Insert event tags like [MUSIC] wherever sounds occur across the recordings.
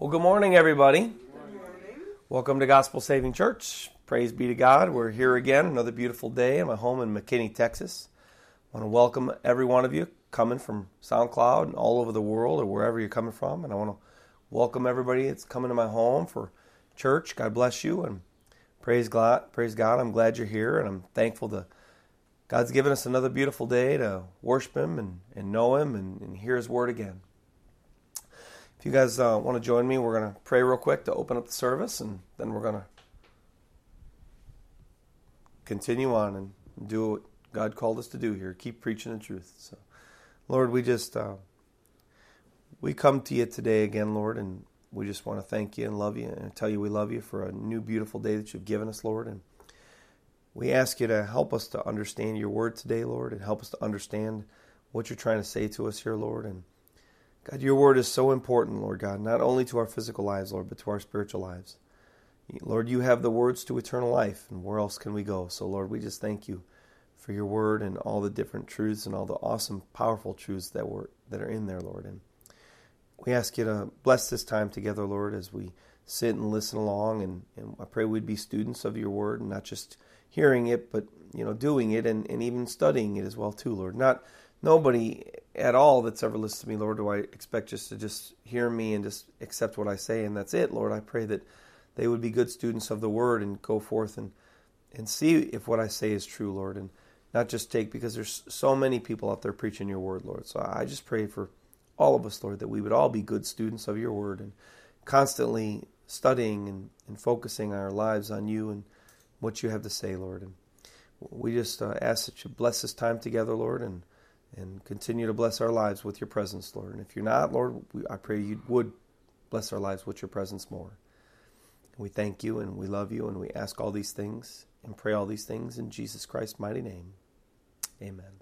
Well, good morning, everybody. Welcome to Gospel Saving Church. Praise be to God. We're here again, another beautiful day in my home in McKinney, Texas. I want to welcome every one of you coming from SoundCloud and all over the world or wherever you're coming from. And I want to welcome everybody that's coming to my home for church. God bless you and praise God. Praise God. I'm glad you're here and I'm thankful to God's given us another beautiful day to worship Him and, and know Him and, and hear His word again. If you guys uh, want to join me, we're going to pray real quick to open up the service, and then we're going to continue on and do what God called us to do here. Keep preaching the truth. So, Lord, we just uh, we come to you today again, Lord, and we just want to thank you and love you and tell you we love you for a new beautiful day that you've given us, Lord, and we ask you to help us to understand your word today, Lord, and help us to understand what you're trying to say to us here, Lord, and God, your word is so important, Lord God, not only to our physical lives, Lord, but to our spiritual lives. Lord, you have the words to eternal life, and where else can we go? So, Lord, we just thank you for your word and all the different truths and all the awesome, powerful truths that were that are in there, Lord. And we ask you to bless this time together, Lord, as we sit and listen along. And, and I pray we'd be students of your word and not just hearing it, but you know, doing it and, and even studying it as well, too, Lord. Not nobody at all that's ever listened to me, Lord, do I expect just to just hear me and just accept what I say and that's it, Lord. I pray that they would be good students of the word and go forth and and see if what I say is true, Lord, and not just take because there's so many people out there preaching your word, Lord. So I just pray for all of us, Lord, that we would all be good students of your word and constantly studying and, and focusing our lives on you and what you have to say, Lord. And we just uh, ask that you bless this time together, Lord, and and continue to bless our lives with your presence, Lord. And if you're not, Lord, I pray you would bless our lives with your presence more. We thank you and we love you and we ask all these things and pray all these things in Jesus Christ's mighty name. Amen.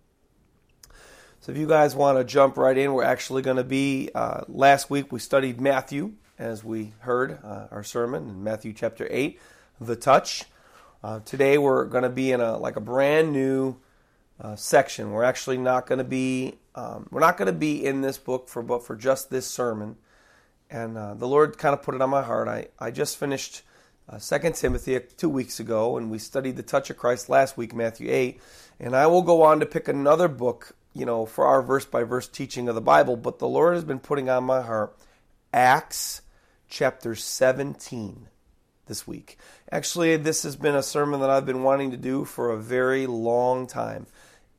So if you guys want to jump right in, we're actually going to be, uh, last week we studied Matthew, as we heard uh, our sermon in Matthew chapter 8, the touch. Uh, today we're going to be in a like a brand new uh, section. We're actually not going to be um, we're not going to be in this book for but for just this sermon. And uh, the Lord kind of put it on my heart. I I just finished uh, Second Timothy two weeks ago, and we studied the touch of Christ last week, Matthew eight. And I will go on to pick another book, you know, for our verse by verse teaching of the Bible. But the Lord has been putting on my heart Acts chapter seventeen this week. Actually, this has been a sermon that I've been wanting to do for a very long time.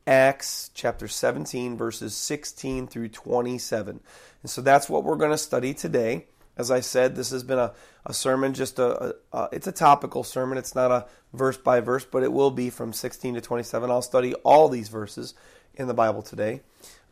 Acts chapter 17, verses 16 through 27. And so that's what we're going to study today. As I said, this has been a, a sermon, just a, a, a, it's a topical sermon. It's not a verse by verse, but it will be from 16 to 27. I'll study all these verses in the Bible today.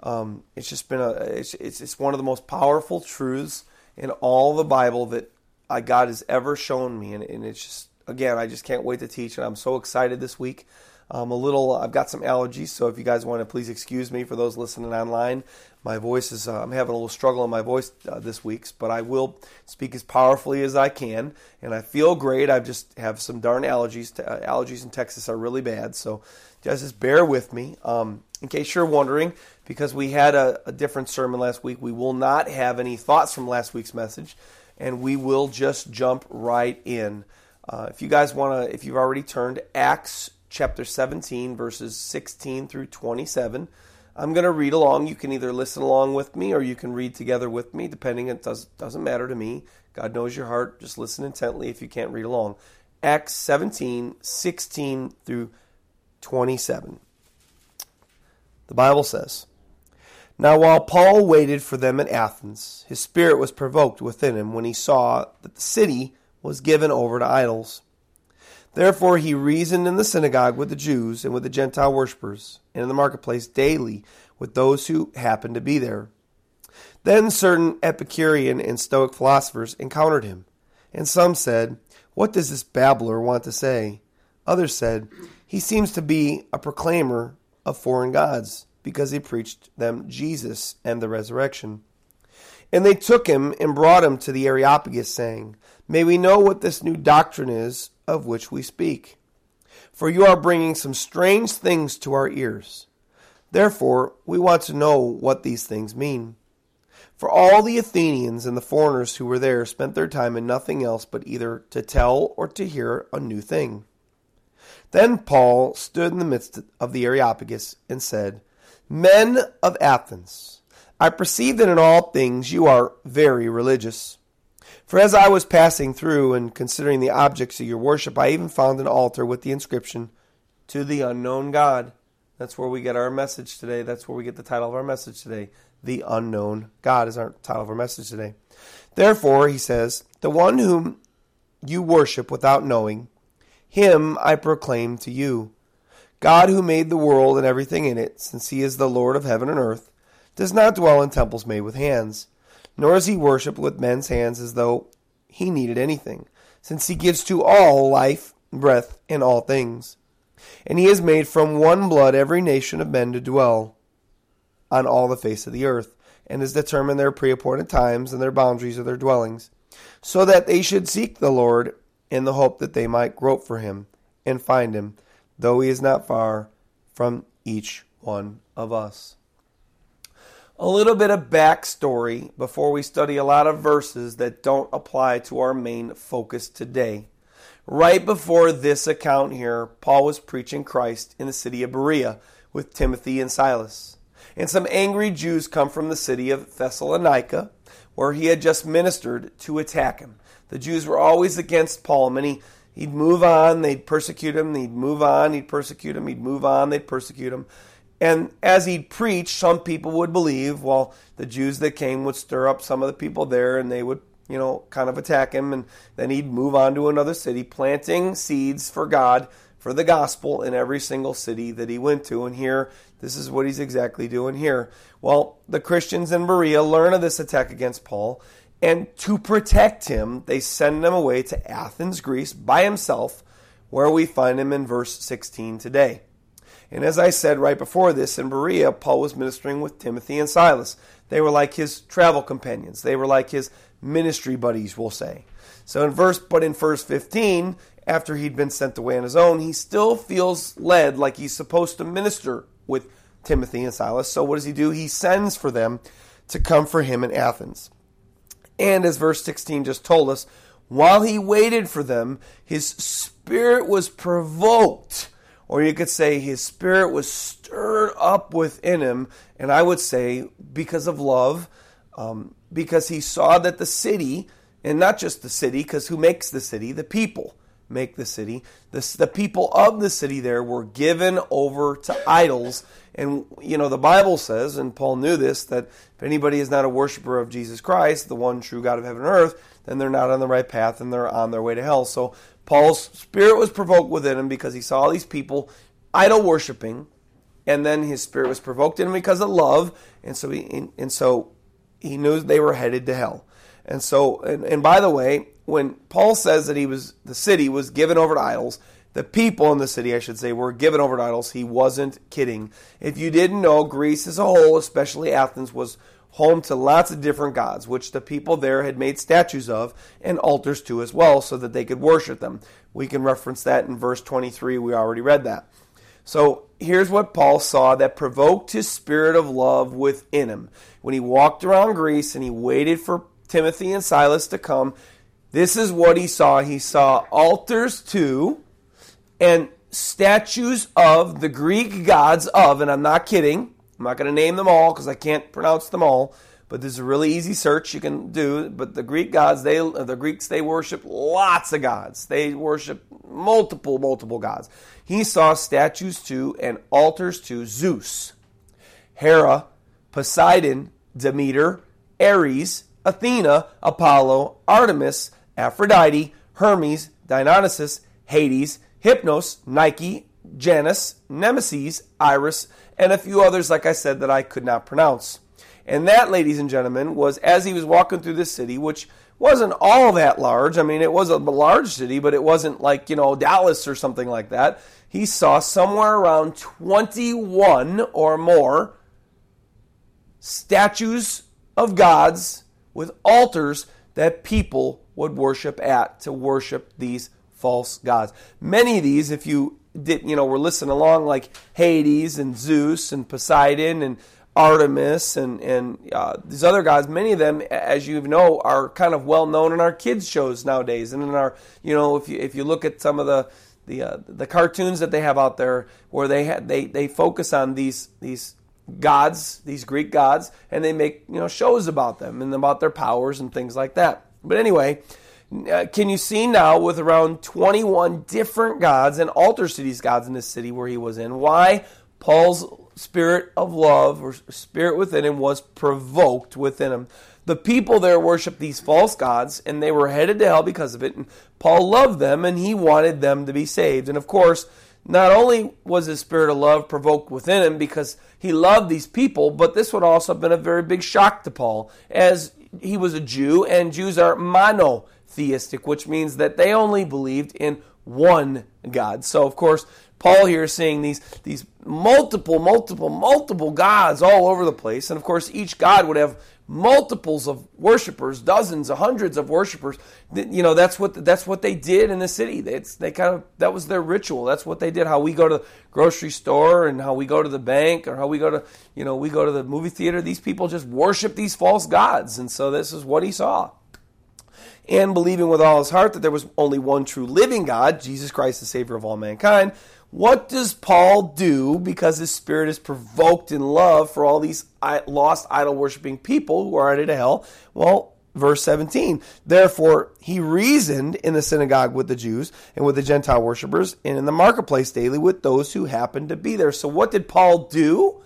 Um, it's just been a, it's, it's, it's one of the most powerful truths in all the Bible that uh, God has ever shown me. And, and it's just, again, I just can't wait to teach. And I'm so excited this week I'm a little, I've got some allergies, so if you guys want to please excuse me for those listening online. My voice is, uh, I'm having a little struggle in my voice uh, this week, but I will speak as powerfully as I can, and I feel great. I just have some darn allergies. Uh, allergies in Texas are really bad, so just bear with me. Um, in case you're wondering, because we had a, a different sermon last week, we will not have any thoughts from last week's message, and we will just jump right in. Uh, if you guys want to, if you've already turned, Acts chapter 17, verses 16 through 27. I'm going to read along. You can either listen along with me or you can read together with me, depending. It does, doesn't matter to me. God knows your heart. Just listen intently if you can't read along. Acts 17, 16 through 27. The Bible says, Now while Paul waited for them at Athens, his spirit was provoked within him when he saw that the city was given over to idols. Therefore he reasoned in the synagogue with the Jews and with the Gentile worshippers, and in the marketplace daily with those who happened to be there. Then certain Epicurean and Stoic philosophers encountered him, and some said, What does this babbler want to say? Others said, He seems to be a proclaimer of foreign gods, because he preached them Jesus and the resurrection. And they took him and brought him to the Areopagus, saying, May we know what this new doctrine is of which we speak. For you are bringing some strange things to our ears. Therefore, we want to know what these things mean. For all the Athenians and the foreigners who were there spent their time in nothing else but either to tell or to hear a new thing. Then Paul stood in the midst of the Areopagus and said, Men of Athens, I perceive that in all things you are very religious. For as I was passing through and considering the objects of your worship, I even found an altar with the inscription, To the unknown God. That's where we get our message today. That's where we get the title of our message today. The unknown God is our title of our message today. Therefore, he says, The one whom you worship without knowing, him I proclaim to you. God, who made the world and everything in it, since he is the Lord of heaven and earth, does not dwell in temples made with hands nor is he worshipped with men's hands as though he needed anything, since he gives to all life, breath, and all things. And he has made from one blood every nation of men to dwell on all the face of the earth, and has determined their preappointed times and their boundaries of their dwellings, so that they should seek the Lord in the hope that they might grope for him and find him, though he is not far from each one of us a little bit of backstory before we study a lot of verses that don't apply to our main focus today. Right before this account here, Paul was preaching Christ in the city of Berea with Timothy and Silas. And some angry Jews come from the city of Thessalonica, where he had just ministered, to attack him. The Jews were always against Paul. Many he'd move on, they'd persecute him, he'd move on, he'd persecute him, he'd move on, they'd persecute him. And as he'd preach, some people would believe, well, the Jews that came would stir up some of the people there and they would, you know, kind of attack him. And then he'd move on to another city, planting seeds for God, for the gospel in every single city that he went to. And here, this is what he's exactly doing here. Well, the Christians in Berea learn of this attack against Paul. And to protect him, they send him away to Athens, Greece, by himself, where we find him in verse 16 today. And as I said right before this, in Berea, Paul was ministering with Timothy and Silas. They were like his travel companions. They were like his ministry buddies, we'll say. So in verse, but in verse 15, after he'd been sent away on his own, he still feels led like he's supposed to minister with Timothy and Silas. So what does he do? He sends for them to come for him in Athens. And as verse 16 just told us, while he waited for them, his spirit was provoked or you could say his spirit was stirred up within him, and I would say because of love, um, because he saw that the city, and not just the city, because who makes the city? The people make the city. The, the people of the city there were given over to idols. And, you know, the Bible says, and Paul knew this, that if anybody is not a worshiper of Jesus Christ, the one true God of heaven and earth, then they're not on the right path and they're on their way to hell. So Paul's spirit was provoked within him because he saw all these people idol worshiping, and then his spirit was provoked in him because of love, and so he and so he knew they were headed to hell. And so, and, and by the way, when Paul says that he was the city was given over to idols, the people in the city, I should say, were given over to idols. He wasn't kidding. If you didn't know, Greece as a whole, especially Athens, was home to lots of different gods, which the people there had made statues of and altars to as well, so that they could worship them. We can reference that in verse 23. We already read that. So here's what Paul saw that provoked his spirit of love within him. When he walked around Greece and he waited for Timothy and Silas to come, this is what he saw. He saw altars to and statues of the Greek gods of, and I'm not kidding, I'm not going to name them all because I can't pronounce them all. But there's a really easy search you can do. But the Greek gods, they the Greeks they worship lots of gods. They worship multiple, multiple gods. He saw statues to and altars to Zeus, Hera, Poseidon, Demeter, Ares, Athena, Apollo, Artemis, Aphrodite, Hermes, Dionysus, Hades, Hypnos, Nike, Janus, Nemesis, Iris, and a few others, like I said, that I could not pronounce. And that, ladies and gentlemen, was as he was walking through the city, which wasn't all that large. I mean, it was a large city, but it wasn't like, you know, Dallas or something like that. He saw somewhere around 21 or more statues of gods with altars that people would worship at to worship these false gods. Many of these, if you did, you know, were listening along like Hades and Zeus and Poseidon and Artemis and and uh, these other gods. Many of them, as you know, are kind of well known in our kids shows nowadays, and in our you know if you if you look at some of the the uh, the cartoons that they have out there where they ha- they they focus on these these gods, these Greek gods, and they make you know shows about them and about their powers and things like that. But anyway, uh, can you see now with around 21 different gods and altars to these gods in this city where he was in why Paul's spirit of love or spirit within him was provoked within him. The people there worshiped these false gods and they were headed to hell because of it. And Paul loved them and he wanted them to be saved. And of course, not only was his spirit of love provoked within him because he loved these people, but this would also have been a very big shock to Paul as he was a Jew and Jews are monotheistic, which means that they only believed in one God. So, of course, Paul here is seeing these, these multiple, multiple, multiple gods all over the place. And of course, each God would have multiples of worshipers, dozens, hundreds of worshipers. You know, that's what that's what they did in the city. It's, they kind of that was their ritual. That's what they did. How we go to the grocery store and how we go to the bank or how we go to you know we go to the movie theater. These people just worship these false gods, and so this is what he saw. And believing with all his heart that there was only one true living God, Jesus Christ, the Savior of all mankind, what does Paul do because his spirit is provoked in love for all these lost idol worshiping people who are headed to hell? Well, verse 17. Therefore, he reasoned in the synagogue with the Jews and with the Gentile worshippers and in the marketplace daily with those who happened to be there. So, what did Paul do?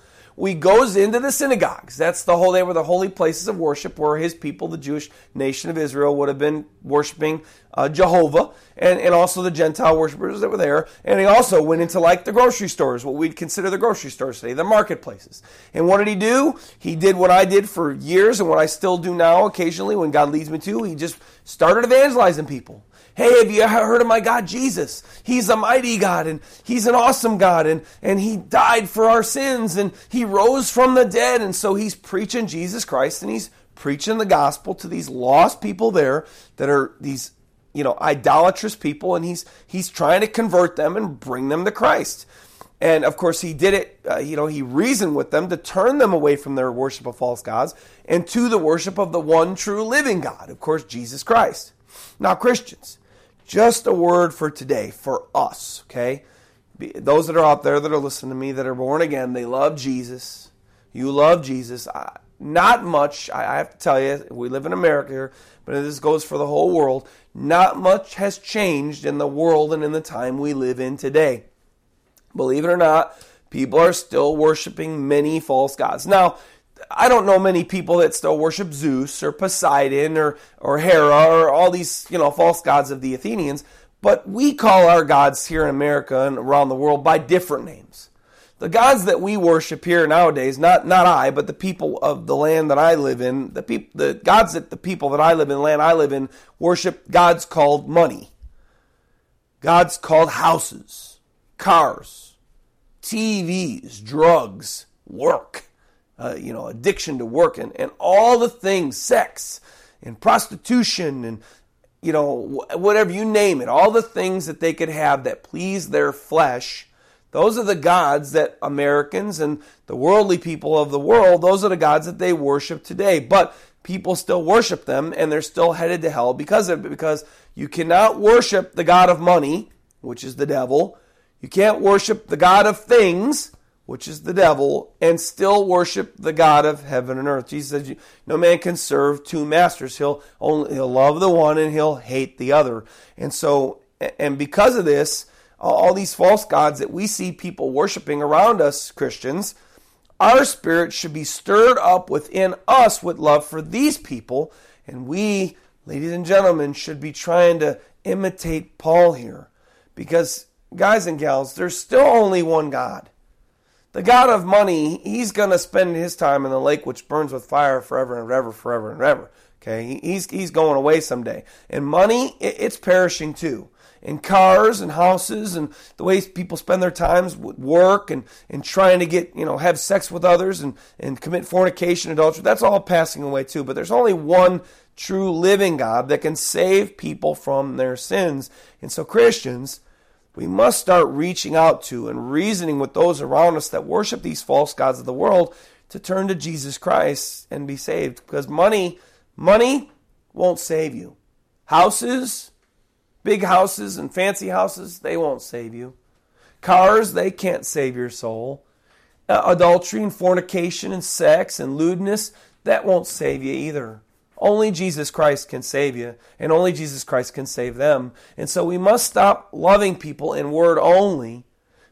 He goes into the synagogues. That's the whole they were the holy places of worship where his people, the Jewish nation of Israel, would have been worshiping uh, Jehovah and, and also the Gentile worshippers that were there. And he also went into like the grocery stores, what we'd consider the grocery stores today, the marketplaces. And what did he do? He did what I did for years and what I still do now occasionally when God leads me to. He just started evangelizing people. Hey, have you heard of my God Jesus? He's a mighty God and he's an awesome God and, and he died for our sins and he rose from the dead. And so he's preaching Jesus Christ and he's preaching the gospel to these lost people there that are these, you know, idolatrous people. And he's, he's trying to convert them and bring them to Christ. And of course, he did it, uh, you know, he reasoned with them to turn them away from their worship of false gods and to the worship of the one true living God, of course, Jesus Christ. Now, Christians, just a word for today, for us, okay? Those that are out there that are listening to me that are born again, they love Jesus. You love Jesus. Not much, I have to tell you, we live in America here, but this goes for the whole world. Not much has changed in the world and in the time we live in today. Believe it or not, people are still worshiping many false gods. Now, I don't know many people that still worship Zeus or Poseidon or, or Hera or all these, you know, false gods of the Athenians, but we call our gods here in America and around the world by different names. The gods that we worship here nowadays, not not I, but the people of the land that I live in, the people the gods that the people that I live in, the land I live in, worship gods called money. Gods called houses, cars, TVs, drugs, work uh, you know, addiction to work and, and all the things, sex and prostitution and, you know, whatever you name it, all the things that they could have that please their flesh. Those are the gods that Americans and the worldly people of the world, those are the gods that they worship today. But people still worship them and they're still headed to hell because of it, because you cannot worship the God of money, which is the devil. You can't worship the God of things, which is the devil, and still worship the God of heaven and earth. Jesus says, "No man can serve two masters. He'll only he'll love the one and he'll hate the other." And so, and because of this, all these false gods that we see people worshiping around us, Christians, our spirit should be stirred up within us with love for these people, and we, ladies and gentlemen, should be trying to imitate Paul here, because guys and gals, there's still only one God. The God of money, he's going to spend his time in the lake which burns with fire forever and ever, forever and ever. Okay, he's he's going away someday. And money, it's perishing too. And cars and houses and the way people spend their times with work and, and trying to get, you know, have sex with others and, and commit fornication, adultery, that's all passing away too. But there's only one true living God that can save people from their sins. And so Christians, we must start reaching out to and reasoning with those around us that worship these false gods of the world to turn to Jesus Christ and be saved because money money won't save you. Houses, big houses and fancy houses, they won't save you. Cars, they can't save your soul. Uh, adultery and fornication and sex and lewdness, that won't save you either. Only Jesus Christ can save you, and only Jesus Christ can save them. And so we must stop loving people in word only,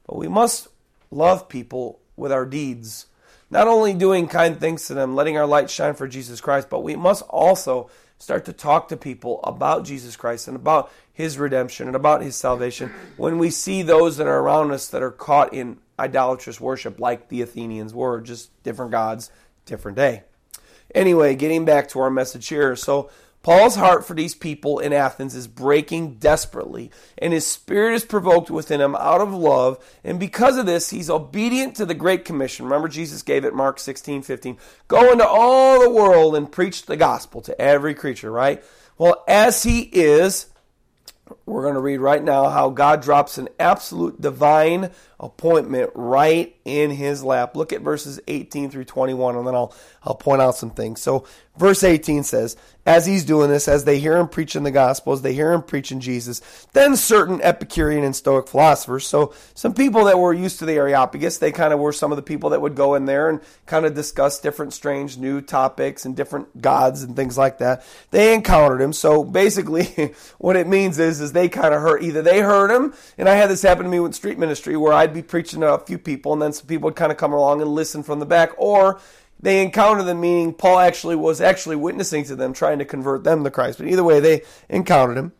but we must love people with our deeds. Not only doing kind things to them, letting our light shine for Jesus Christ, but we must also start to talk to people about Jesus Christ and about his redemption and about his salvation when we see those that are around us that are caught in idolatrous worship like the Athenians were, just different gods, different day. Anyway, getting back to our message here. So, Paul's heart for these people in Athens is breaking desperately, and his spirit is provoked within him out of love. And because of this, he's obedient to the Great Commission. Remember, Jesus gave it, Mark 16, 15. Go into all the world and preach the gospel to every creature, right? Well, as he is, we're going to read right now how God drops an absolute divine appointment right in his lap. Look at verses 18 through 21 and then I'll I'll point out some things. So verse 18 says, as he's doing this, as they hear him preaching the gospel, as they hear him preaching Jesus, then certain Epicurean and Stoic philosophers, so some people that were used to the Areopagus, they kind of were some of the people that would go in there and kind of discuss different strange new topics and different gods and things like that. They encountered him. So basically [LAUGHS] what it means is, is they kind of heard, either they heard him, and I had this happen to me with street ministry where I'd be preaching to a few people and then some people would kind of come along and listen from the back, or they encounter them, meaning Paul actually was actually witnessing to them, trying to convert them to Christ. But either way, they encountered him.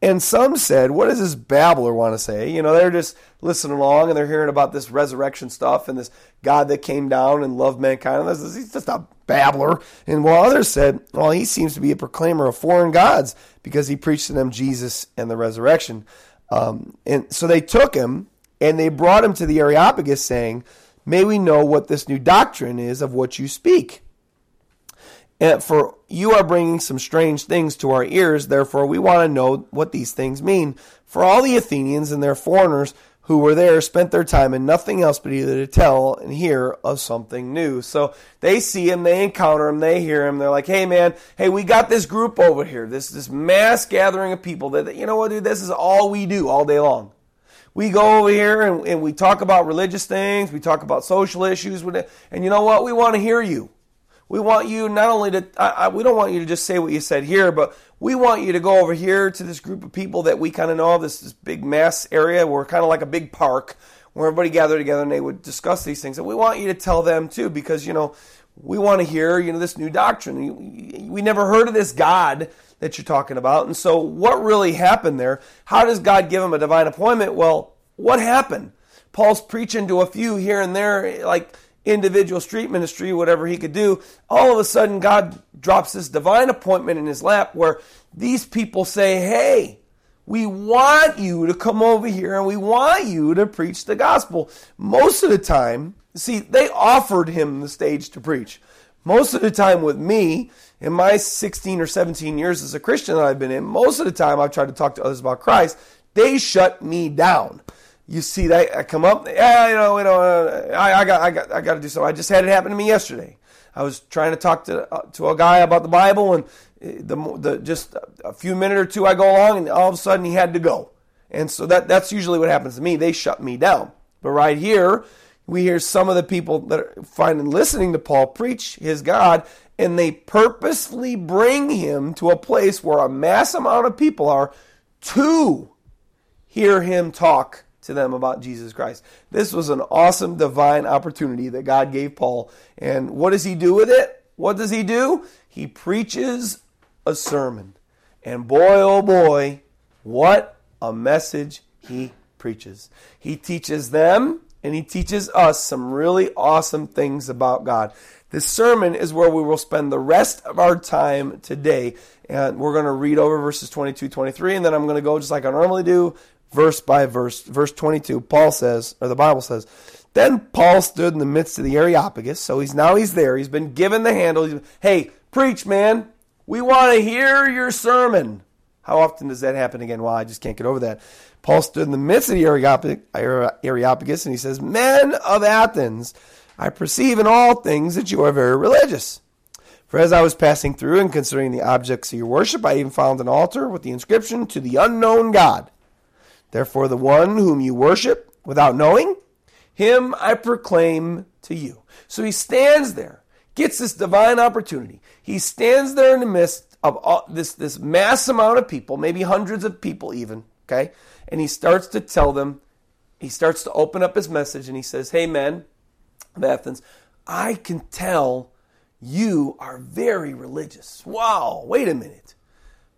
And some said, What does this babbler want to say? You know, they're just listening along and they're hearing about this resurrection stuff and this God that came down and loved mankind. And this, he's just a babbler. And while others said, Well, he seems to be a proclaimer of foreign gods because he preached to them Jesus and the resurrection. Um, and so they took him and they brought him to the Areopagus, saying, May we know what this new doctrine is of what you speak. And for you are bringing some strange things to our ears, therefore we want to know what these things mean. For all the Athenians and their foreigners who were there spent their time in nothing else but either to tell and hear of something new. So they see him, they encounter him, they hear him. They're like, "Hey, man, hey, we got this group over here. This this mass gathering of people that you know what, dude? This is all we do all day long we go over here and, and, we talk about religious things, we talk about social issues, and you know what? We want to hear you. We want you not only to, I, I, we don't want you to just say what you said here, but we want you to go over here to this group of people that we kind of know this, this big mass area. We're kind of like a big park where everybody gathered together and they would discuss these things. And we want you to tell them too, because, you know, we want to hear, you know, this new doctrine. We never heard of this God that you're talking about. And so, what really happened there? How does God give him a divine appointment? Well, what happened? Paul's preaching to a few here and there, like individual street ministry, whatever he could do. All of a sudden, God drops this divine appointment in his lap where these people say, Hey, we want you to come over here and we want you to preach the gospel. Most of the time, see, they offered him the stage to preach. Most of the time with me, in my 16 or 17 years as a Christian that I've been in, most of the time I've tried to talk to others about Christ, they shut me down. You see that I come up, yeah, you know, you know, uh, I, I got, I got, I got to do something. I just had it happen to me yesterday. I was trying to talk to uh, to a guy about the Bible, and uh, the the just a few minutes or two I go along, and all of a sudden he had to go. And so that that's usually what happens to me. They shut me down. But right here, we hear some of the people that are finding listening to Paul preach his God, and they purposefully bring him to a place where a mass amount of people are to hear him talk to them about Jesus Christ. This was an awesome divine opportunity that God gave Paul. And what does he do with it? What does he do? He preaches a sermon. And boy, oh boy, what a message he preaches. He teaches them and he teaches us some really awesome things about God. This sermon is where we will spend the rest of our time today. And we're going to read over verses 22, 23, and then I'm going to go just like I normally do, verse by verse. Verse 22, Paul says, or the Bible says, Then Paul stood in the midst of the Areopagus. So he's now he's there. He's been given the handle. He's, hey, preach, man. We want to hear your sermon. How often does that happen again? Well, I just can't get over that. Paul stood in the midst of the Areopagus and he says, Men of Athens, I perceive in all things that you are very religious. For as I was passing through and considering the objects of your worship, I even found an altar with the inscription, To the unknown God. Therefore, the one whom you worship without knowing, him I proclaim to you. So he stands there, gets this divine opportunity. He stands there in the midst of all, this, this mass amount of people, maybe hundreds of people even, okay? And he starts to tell them, he starts to open up his message and he says, Hey, men of Athens, I can tell you are very religious. Wow, wait a minute.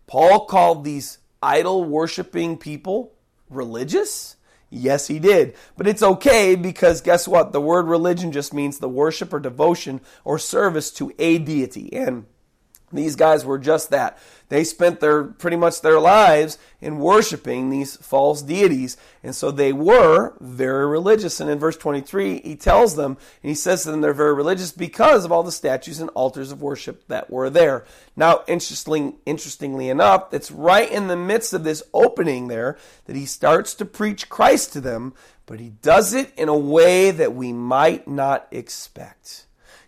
Paul called these idol worshiping people religious? Yes, he did. But it's okay because guess what? The word religion just means the worship or devotion or service to a deity. And these guys were just that. They spent their pretty much their lives in worshiping these false deities, and so they were very religious. And in verse 23, he tells them, and he says to them, they're very religious because of all the statues and altars of worship that were there. Now, interesting, interestingly enough, it's right in the midst of this opening there that he starts to preach Christ to them, but he does it in a way that we might not expect.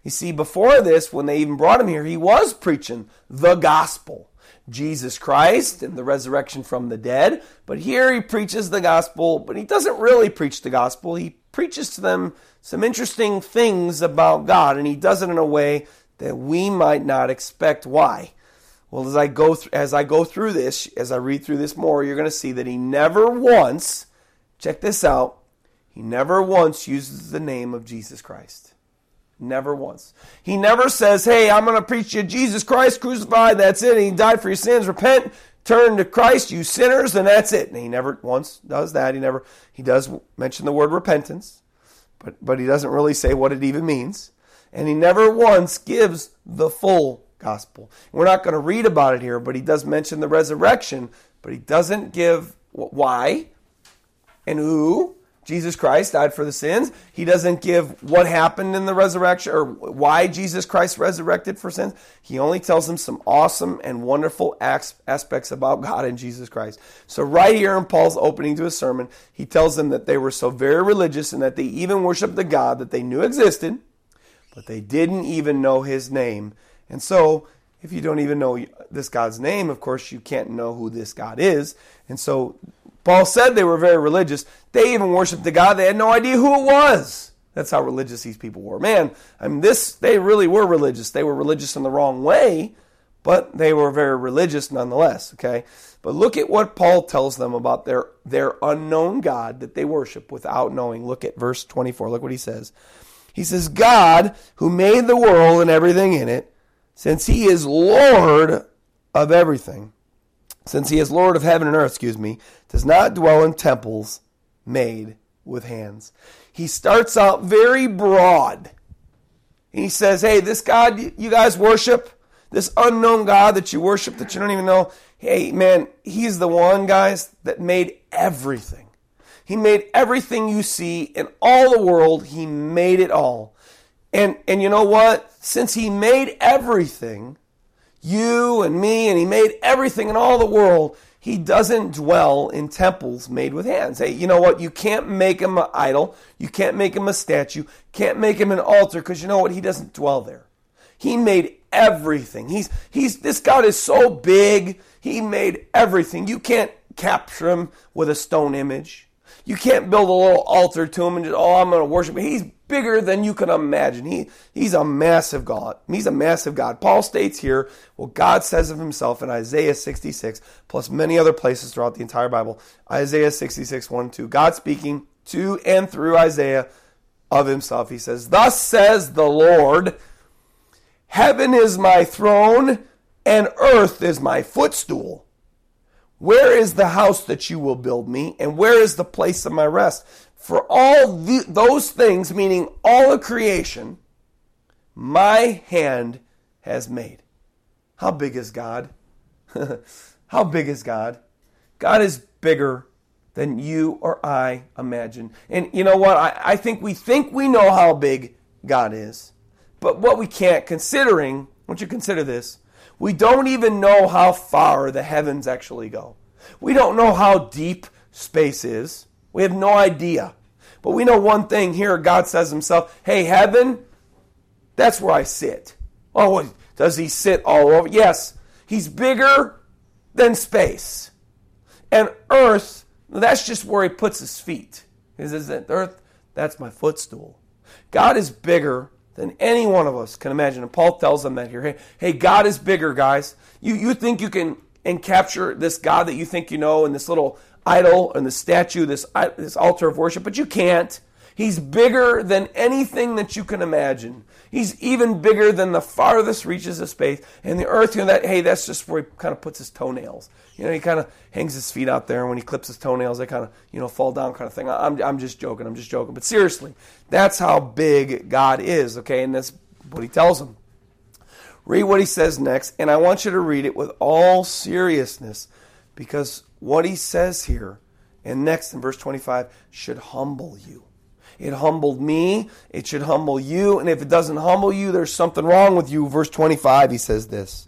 You see, before this, when they even brought him here, he was preaching the gospel. Jesus Christ and the resurrection from the dead. But here he preaches the gospel, but he doesn't really preach the gospel. He preaches to them some interesting things about God, and he does it in a way that we might not expect. Why? Well, as I go th- as I go through this, as I read through this more, you're going to see that he never once, check this out, he never once uses the name of Jesus Christ. Never once. He never says, Hey, I'm going to preach you Jesus Christ crucified. That's it. He died for your sins. Repent, turn to Christ, you sinners, and that's it. And he never once does that. He never, he does mention the word repentance, but, but he doesn't really say what it even means. And he never once gives the full gospel. We're not going to read about it here, but he does mention the resurrection, but he doesn't give why and who Jesus Christ died for the sins. He doesn't give what happened in the resurrection or why Jesus Christ resurrected for sins. He only tells them some awesome and wonderful aspects about God and Jesus Christ. So, right here in Paul's opening to his sermon, he tells them that they were so very religious and that they even worshiped the God that they knew existed, but they didn't even know his name. And so, if you don't even know this God's name, of course, you can't know who this God is. And so Paul said they were very religious. They even worshiped the God. They had no idea who it was. That's how religious these people were. Man, I mean, this, they really were religious. They were religious in the wrong way, but they were very religious nonetheless, okay? But look at what Paul tells them about their, their unknown God that they worship without knowing. Look at verse 24. Look what he says. He says, God, who made the world and everything in it, since he is Lord of everything, since he is Lord of heaven and earth, excuse me, does not dwell in temples made with hands. He starts out very broad. He says, Hey, this God you guys worship, this unknown God that you worship that you don't even know, hey, man, he's the one, guys, that made everything. He made everything you see in all the world, he made it all. And, and you know what? Since he made everything, you and me, and He made everything in all the world. He doesn't dwell in temples made with hands. Hey, you know what? You can't make him an idol. You can't make him a statue. Can't make him an altar because you know what? He doesn't dwell there. He made everything. He's he's this God is so big. He made everything. You can't capture him with a stone image. You can't build a little altar to him and just, oh, I'm going to worship him. He's bigger than you can imagine. He, he's a massive God. He's a massive God. Paul states here what God says of himself in Isaiah 66, plus many other places throughout the entire Bible. Isaiah 66, 1 2. God speaking to and through Isaiah of himself. He says, Thus says the Lord, Heaven is my throne, and earth is my footstool. Where is the house that you will build me, and where is the place of my rest? For all the, those things, meaning all of creation, my hand has made. How big is God? [LAUGHS] How big is God? God is bigger than you or I imagine. And you know what? I, I think we think we know how big God is. But what we can't, considering, want you consider this, we don't even know how far the heavens actually go. We don't know how deep space is. We have no idea. But we know one thing here God says himself, hey, heaven, that's where I sit. Oh, does he sit all over? Yes, he's bigger than space. And earth, that's just where he puts his feet. He says, earth, that's my footstool. God is bigger than any one of us can imagine. And Paul tells them that here. Hey, hey, God is bigger, guys. You, you think you can and capture this God that you think you know in this little idol and the statue, this, uh, this altar of worship, but you can't. He's bigger than anything that you can imagine. He's even bigger than the farthest reaches of space. And the earth, you know, that, hey, that's just where he kind of puts his toenails. You know, he kind of hangs his feet out there, and when he clips his toenails, they kind of, you know, fall down kind of thing. I'm, I'm just joking. I'm just joking. But seriously, that's how big God is, okay? And that's what he tells them. Read what he says next, and I want you to read it with all seriousness because what he says here and next in verse 25 should humble you. It humbled me. It should humble you. And if it doesn't humble you, there's something wrong with you. Verse 25, he says this.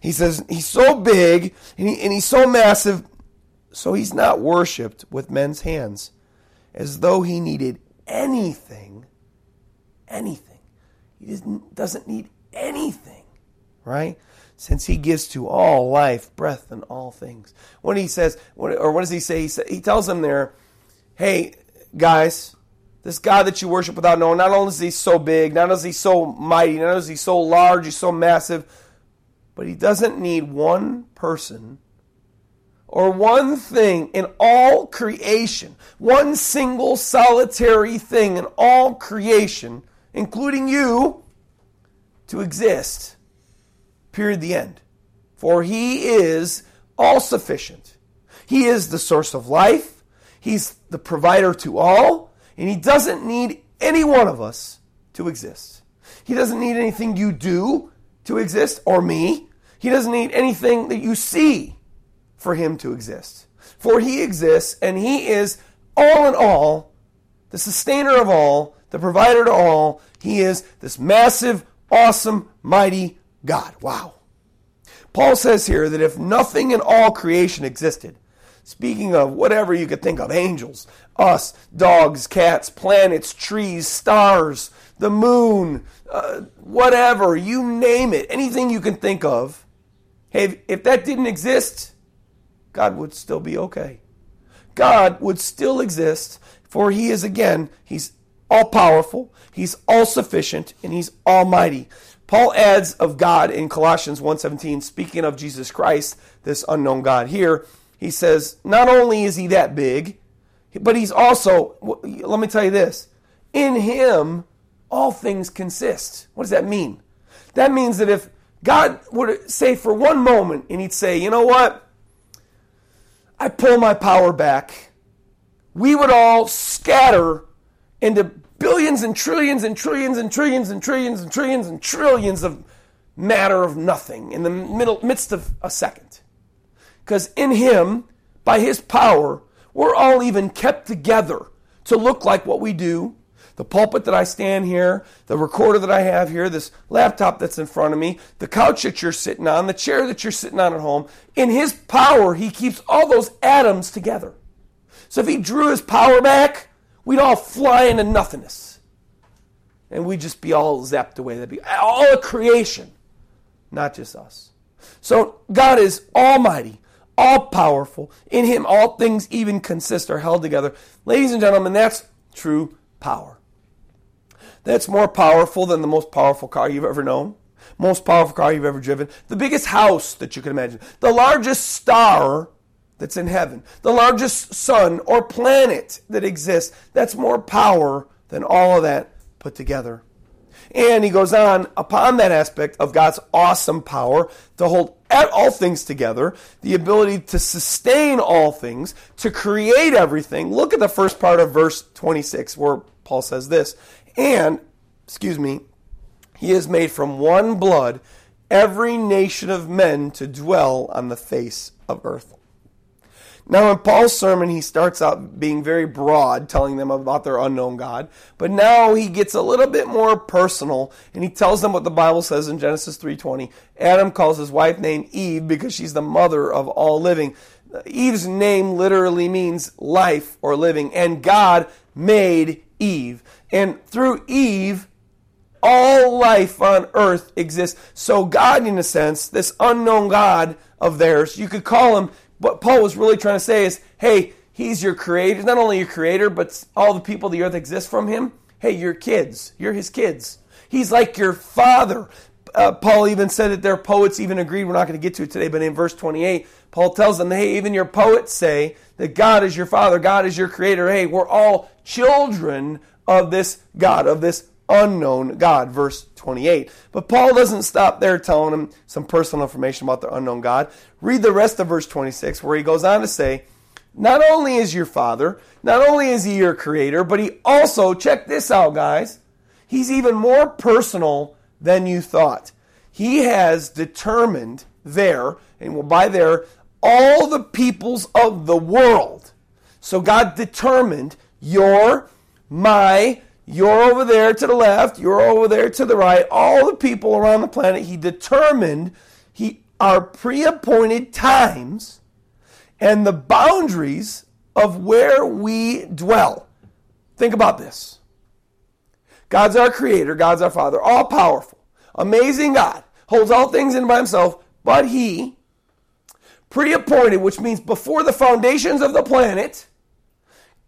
He says, He's so big and, he, and he's so massive, so he's not worshiped with men's hands as though he needed anything. Anything. He doesn't need anything, right? Since he gives to all life, breath, and all things. When he says, or what does? He, say, he tells them there, hey, guys, this God that you worship without knowing, not only is he so big, not only is he so mighty, not only is he so large, he's so massive, but he doesn't need one person or one thing in all creation, one single solitary thing in all creation, including you, to exist. Period. The end. For he is all sufficient. He is the source of life. He's the provider to all. And he doesn't need any one of us to exist. He doesn't need anything you do to exist or me. He doesn't need anything that you see for him to exist. For he exists and he is all in all, the sustainer of all, the provider to all. He is this massive, awesome, mighty God. Wow. Paul says here that if nothing in all creation existed, speaking of whatever you could think of angels, us, dogs, cats, planets, trees, stars, the moon, uh, whatever, you name it, anything you can think of, Hey, if that didn't exist, God would still be okay. God would still exist, for He is, again, He's all powerful, He's all sufficient, and He's almighty. Paul adds of God in Colossians 1:17 speaking of Jesus Christ this unknown God here he says not only is he that big but he's also let me tell you this in him all things consist what does that mean that means that if God would say for one moment, and He'd say, you know what? I pull my power back. We would all scatter into billions and trillions and trillions and trillions and trillions and trillions and trillions of matter of nothing in the middle, midst of a second. Because in Him, by His power, we're all even kept together to look like what we do the pulpit that I stand here, the recorder that I have here, this laptop that's in front of me, the couch that you're sitting on, the chair that you're sitting on at home. In His power, He keeps all those atoms together. So if He drew His power back, we'd all fly into nothingness. And we'd just be all zapped away. That'd be all of creation, not just us. So God is almighty, all powerful. In Him, all things even consist are held together. Ladies and gentlemen, that's true power that's more powerful than the most powerful car you've ever known, most powerful car you've ever driven, the biggest house that you can imagine, the largest star that's in heaven, the largest sun or planet that exists. That's more power than all of that put together. And he goes on upon that aspect of God's awesome power to hold all things together, the ability to sustain all things, to create everything. Look at the first part of verse 26 where Paul says this and, excuse me, he has made from one blood every nation of men to dwell on the face of earth. Now, in Paul's sermon, he starts out being very broad, telling them about their unknown God. But now he gets a little bit more personal, and he tells them what the Bible says in Genesis 3.20. Adam calls his wife named Eve because she's the mother of all living. Eve's name literally means life or living, and God made Eve. And through Eve, all life on earth exists. So, God, in a sense, this unknown God of theirs, you could call him, what Paul was really trying to say is, hey, he's your creator. Not only your creator, but all the people the earth exist from him. Hey, you're kids. You're his kids. He's like your father. Uh, Paul even said that their poets even agreed. We're not going to get to it today, but in verse 28, Paul tells them, hey, even your poets say that God is your father, God is your creator. Hey, we're all children of this God, of this unknown God, verse 28. But Paul doesn't stop there telling them some personal information about the unknown God. Read the rest of verse 26, where he goes on to say, Not only is your father, not only is he your creator, but he also, check this out, guys, he's even more personal than you thought. He has determined there, and by there, all the peoples of the world. So God determined your, my, you're over there to the left, you're over there to the right, all the people around the planet, he determined he our pre-appointed times and the boundaries of where we dwell. Think about this. God's our creator, God's our father, all powerful, amazing God, holds all things in by himself, but he pre-appointed, which means before the foundations of the planet,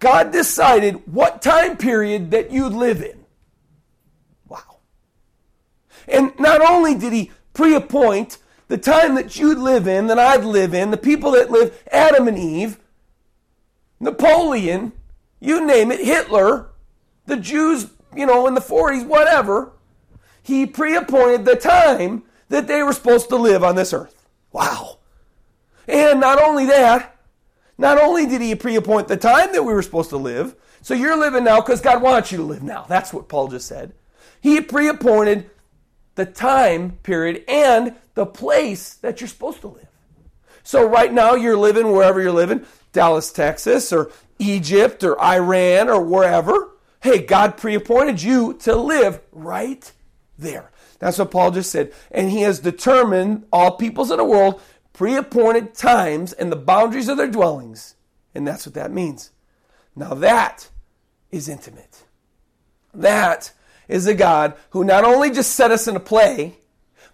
God decided what time period that you'd live in. Wow. And not only did he pre appoint the time that you'd live in, that I'd live in, the people that live, Adam and Eve, Napoleon, you name it, Hitler, the Jews, you know, in the 40s, whatever, he pre appointed the time that they were supposed to live on this earth. Wow. And not only that, not only did he pre-appoint the time that we were supposed to live, so you're living now because God wants you to live now. That's what Paul just said. He pre-appointed the time period and the place that you're supposed to live. So right now you're living wherever you're living, Dallas, Texas, or Egypt, or Iran, or wherever. Hey, God pre-appointed you to live right there. That's what Paul just said. And he has determined all peoples in the world pre appointed times and the boundaries of their dwellings. And that's what that means. Now, that is intimate. That is a God who not only just set us in a play,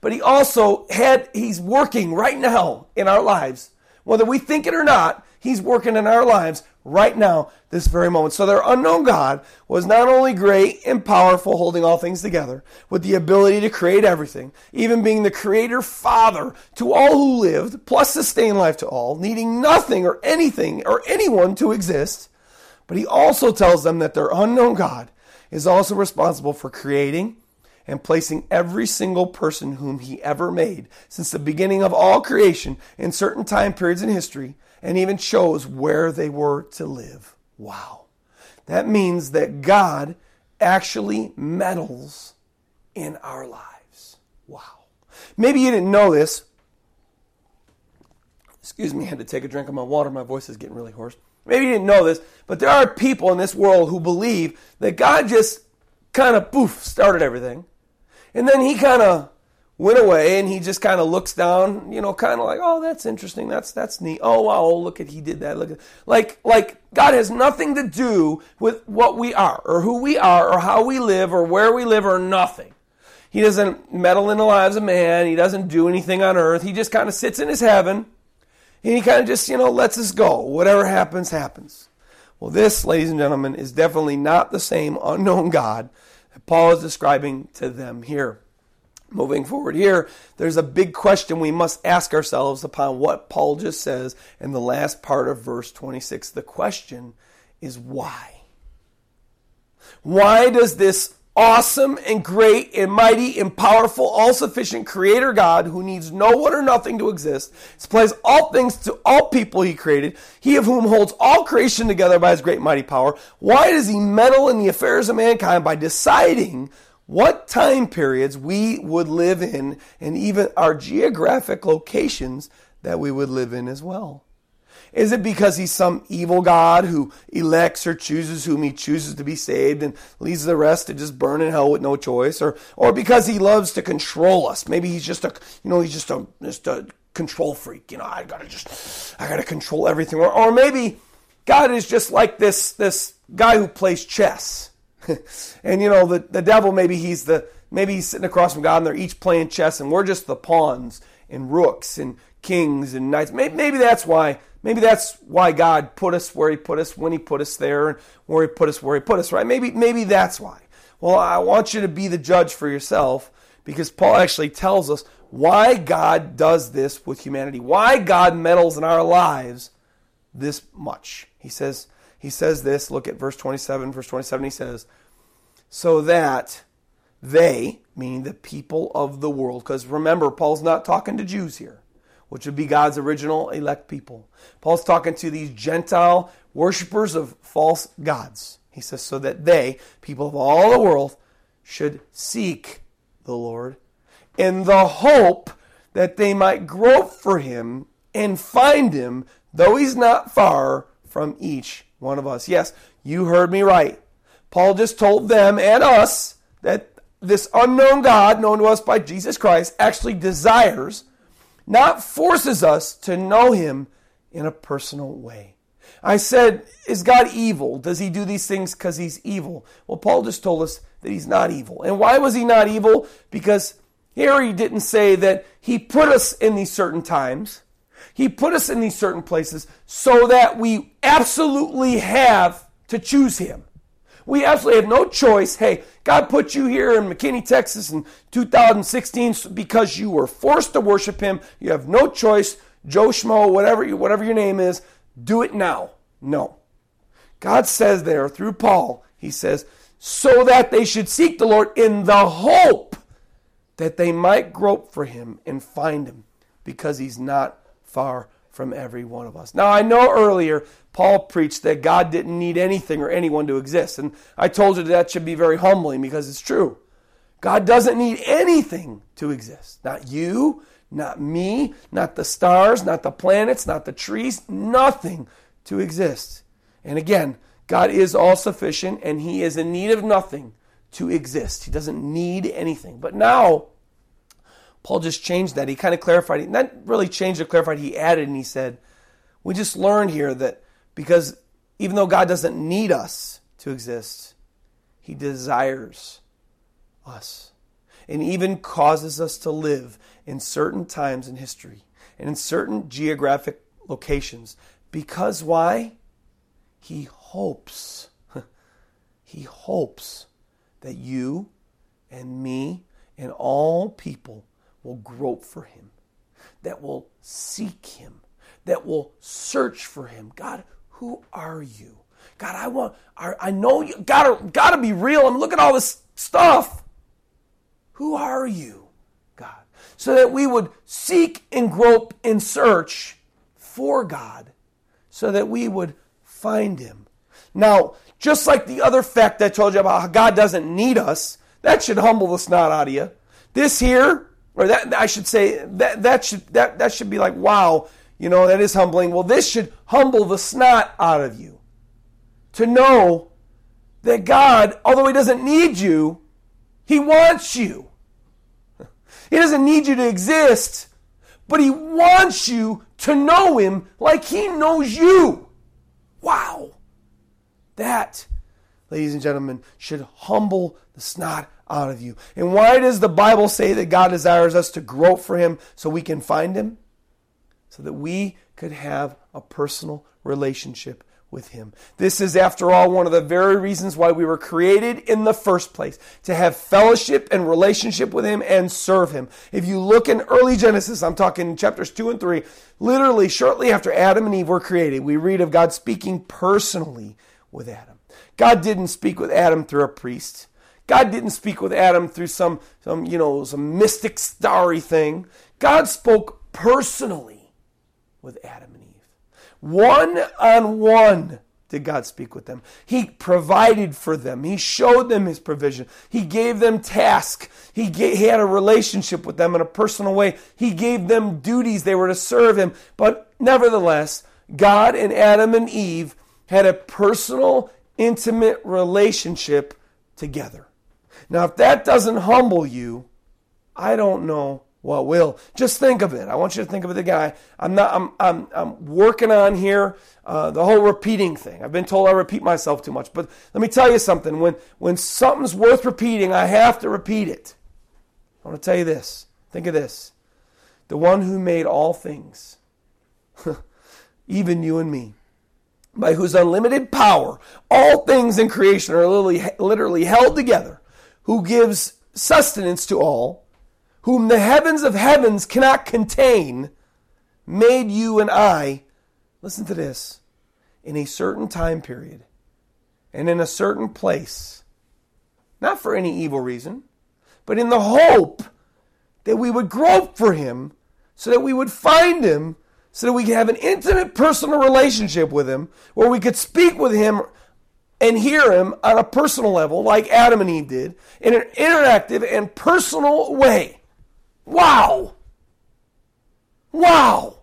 but he also had, he's working right now in our lives. Whether we think it or not, he's working in our lives right now, this very moment. So their unknown God was not only great and powerful, holding all things together, with the ability to create everything, even being the creator father to all who lived, plus sustain life to all, needing nothing or anything or anyone to exist. But he also tells them that their unknown God is also responsible for creating and placing every single person whom he ever made since the beginning of all creation in certain time periods in history and even chose where they were to live. Wow. That means that God actually meddles in our lives. Wow. Maybe you didn't know this. Excuse me, I had to take a drink of my water. My voice is getting really hoarse. Maybe you didn't know this, but there are people in this world who believe that God just kind of poof started everything. And then he kind of went away and he just kind of looks down, you know, kind of like, oh, that's interesting. That's that's neat. Oh wow, oh, look at he did that. Look at like like God has nothing to do with what we are or who we are or how we live or where we live or nothing. He doesn't meddle in the lives of man. He doesn't do anything on earth. He just kind of sits in his heaven and he kind of just, you know, lets us go. Whatever happens, happens. Well, this, ladies and gentlemen, is definitely not the same unknown God that Paul is describing to them here. Moving forward here, there's a big question we must ask ourselves upon what Paul just says in the last part of verse 26. The question is why? Why does this awesome and great and mighty and powerful, all sufficient creator God who needs no one or nothing to exist, supplies all things to all people he created, he of whom holds all creation together by his great mighty power, why does he meddle in the affairs of mankind by deciding what time periods we would live in, and even our geographic locations that we would live in as well. Is it because he's some evil God who elects or chooses whom he chooses to be saved and leaves the rest to just burn in hell with no choice? Or, or because he loves to control us? Maybe he's just a, you know, he's just a, just a control freak. You know, I gotta just, I gotta control everything. Or, or maybe God is just like this, this guy who plays chess. [LAUGHS] and you know, the, the devil maybe he's the maybe he's sitting across from God and they're each playing chess and we're just the pawns and rooks and kings and knights. Maybe, maybe that's why maybe that's why God put us where he put us when he put us there and where he put us where he put us, right? Maybe maybe that's why. Well, I want you to be the judge for yourself because Paul actually tells us why God does this with humanity, why God meddles in our lives this much. He says, he says this, look at verse 27. Verse 27, he says, So that they, meaning the people of the world, because remember, Paul's not talking to Jews here, which would be God's original elect people. Paul's talking to these Gentile worshippers of false gods. He says, So that they, people of all the world, should seek the Lord in the hope that they might grope for him and find him, though he's not far from each one of us. Yes, you heard me right. Paul just told them and us that this unknown God, known to us by Jesus Christ, actually desires, not forces us to know him in a personal way. I said, Is God evil? Does he do these things because he's evil? Well, Paul just told us that he's not evil. And why was he not evil? Because here he didn't say that he put us in these certain times. He put us in these certain places so that we absolutely have to choose him. We absolutely have no choice. Hey, God put you here in McKinney, Texas in 2016 because you were forced to worship him. You have no choice. Joe Schmo, whatever, whatever your name is, do it now. No. God says there through Paul, he says, so that they should seek the Lord in the hope that they might grope for him and find him because he's not far from every one of us. Now, I know earlier Paul preached that God didn't need anything or anyone to exist. And I told you that, should be very humbling because it's true. God doesn't need anything to exist. Not you, not me, not the stars, not the planets, not the trees, nothing to exist. And again, God is all sufficient and he is in need of nothing to exist. He doesn't need anything. But now, Paul just changed that. He kind of clarified, not really changed or clarified, he added and he said, We just learned here that because even though God doesn't need us to exist, he desires us and even causes us to live in certain times in history and in certain geographic locations. Because why? He hopes. [LAUGHS] he hopes that you and me and all people will grope for him, that will seek him, that will search for him. God, who are you? God, I want, I know you gotta, gotta be real. I mean, looking at all this stuff. Who are you, God? So that we would seek and grope and search for God, so that we would find him. Now, just like the other fact I told you about how God doesn't need us, that should humble the snot out of you. This here, or that I should say that that should that that should be like, wow, you know, that is humbling. Well, this should humble the snot out of you. To know that God, although He doesn't need you, He wants you. He doesn't need you to exist, but He wants you to know Him like He knows you. Wow. That, ladies and gentlemen, should humble the snot out of you. And why does the Bible say that God desires us to grope for Him so we can find Him? So that we could have a personal relationship with Him. This is, after all, one of the very reasons why we were created in the first place to have fellowship and relationship with Him and serve Him. If you look in early Genesis, I'm talking chapters 2 and 3, literally shortly after Adam and Eve were created, we read of God speaking personally with Adam. God didn't speak with Adam through a priest. God didn't speak with Adam through some, some, you know, some mystic starry thing. God spoke personally with Adam and Eve. One on one did God speak with them. He provided for them. He showed them his provision. He gave them tasks. He, he had a relationship with them in a personal way. He gave them duties. They were to serve him. But nevertheless, God and Adam and Eve had a personal, intimate relationship together. Now, if that doesn't humble you, I don't know what will. Just think of it. I want you to think of it again. I'm not. I'm. I'm. I'm working on here uh, the whole repeating thing. I've been told I repeat myself too much, but let me tell you something. When when something's worth repeating, I have to repeat it. I want to tell you this. Think of this: the one who made all things, [LAUGHS] even you and me, by whose unlimited power all things in creation are literally, literally held together, who gives sustenance to all whom the heavens of heavens cannot contain, made you and I, listen to this, in a certain time period and in a certain place, not for any evil reason, but in the hope that we would grope for Him so that we would find Him, so that we could have an intimate personal relationship with Him, where we could speak with Him and hear Him on a personal level, like Adam and Eve did, in an interactive and personal way. Wow! Wow!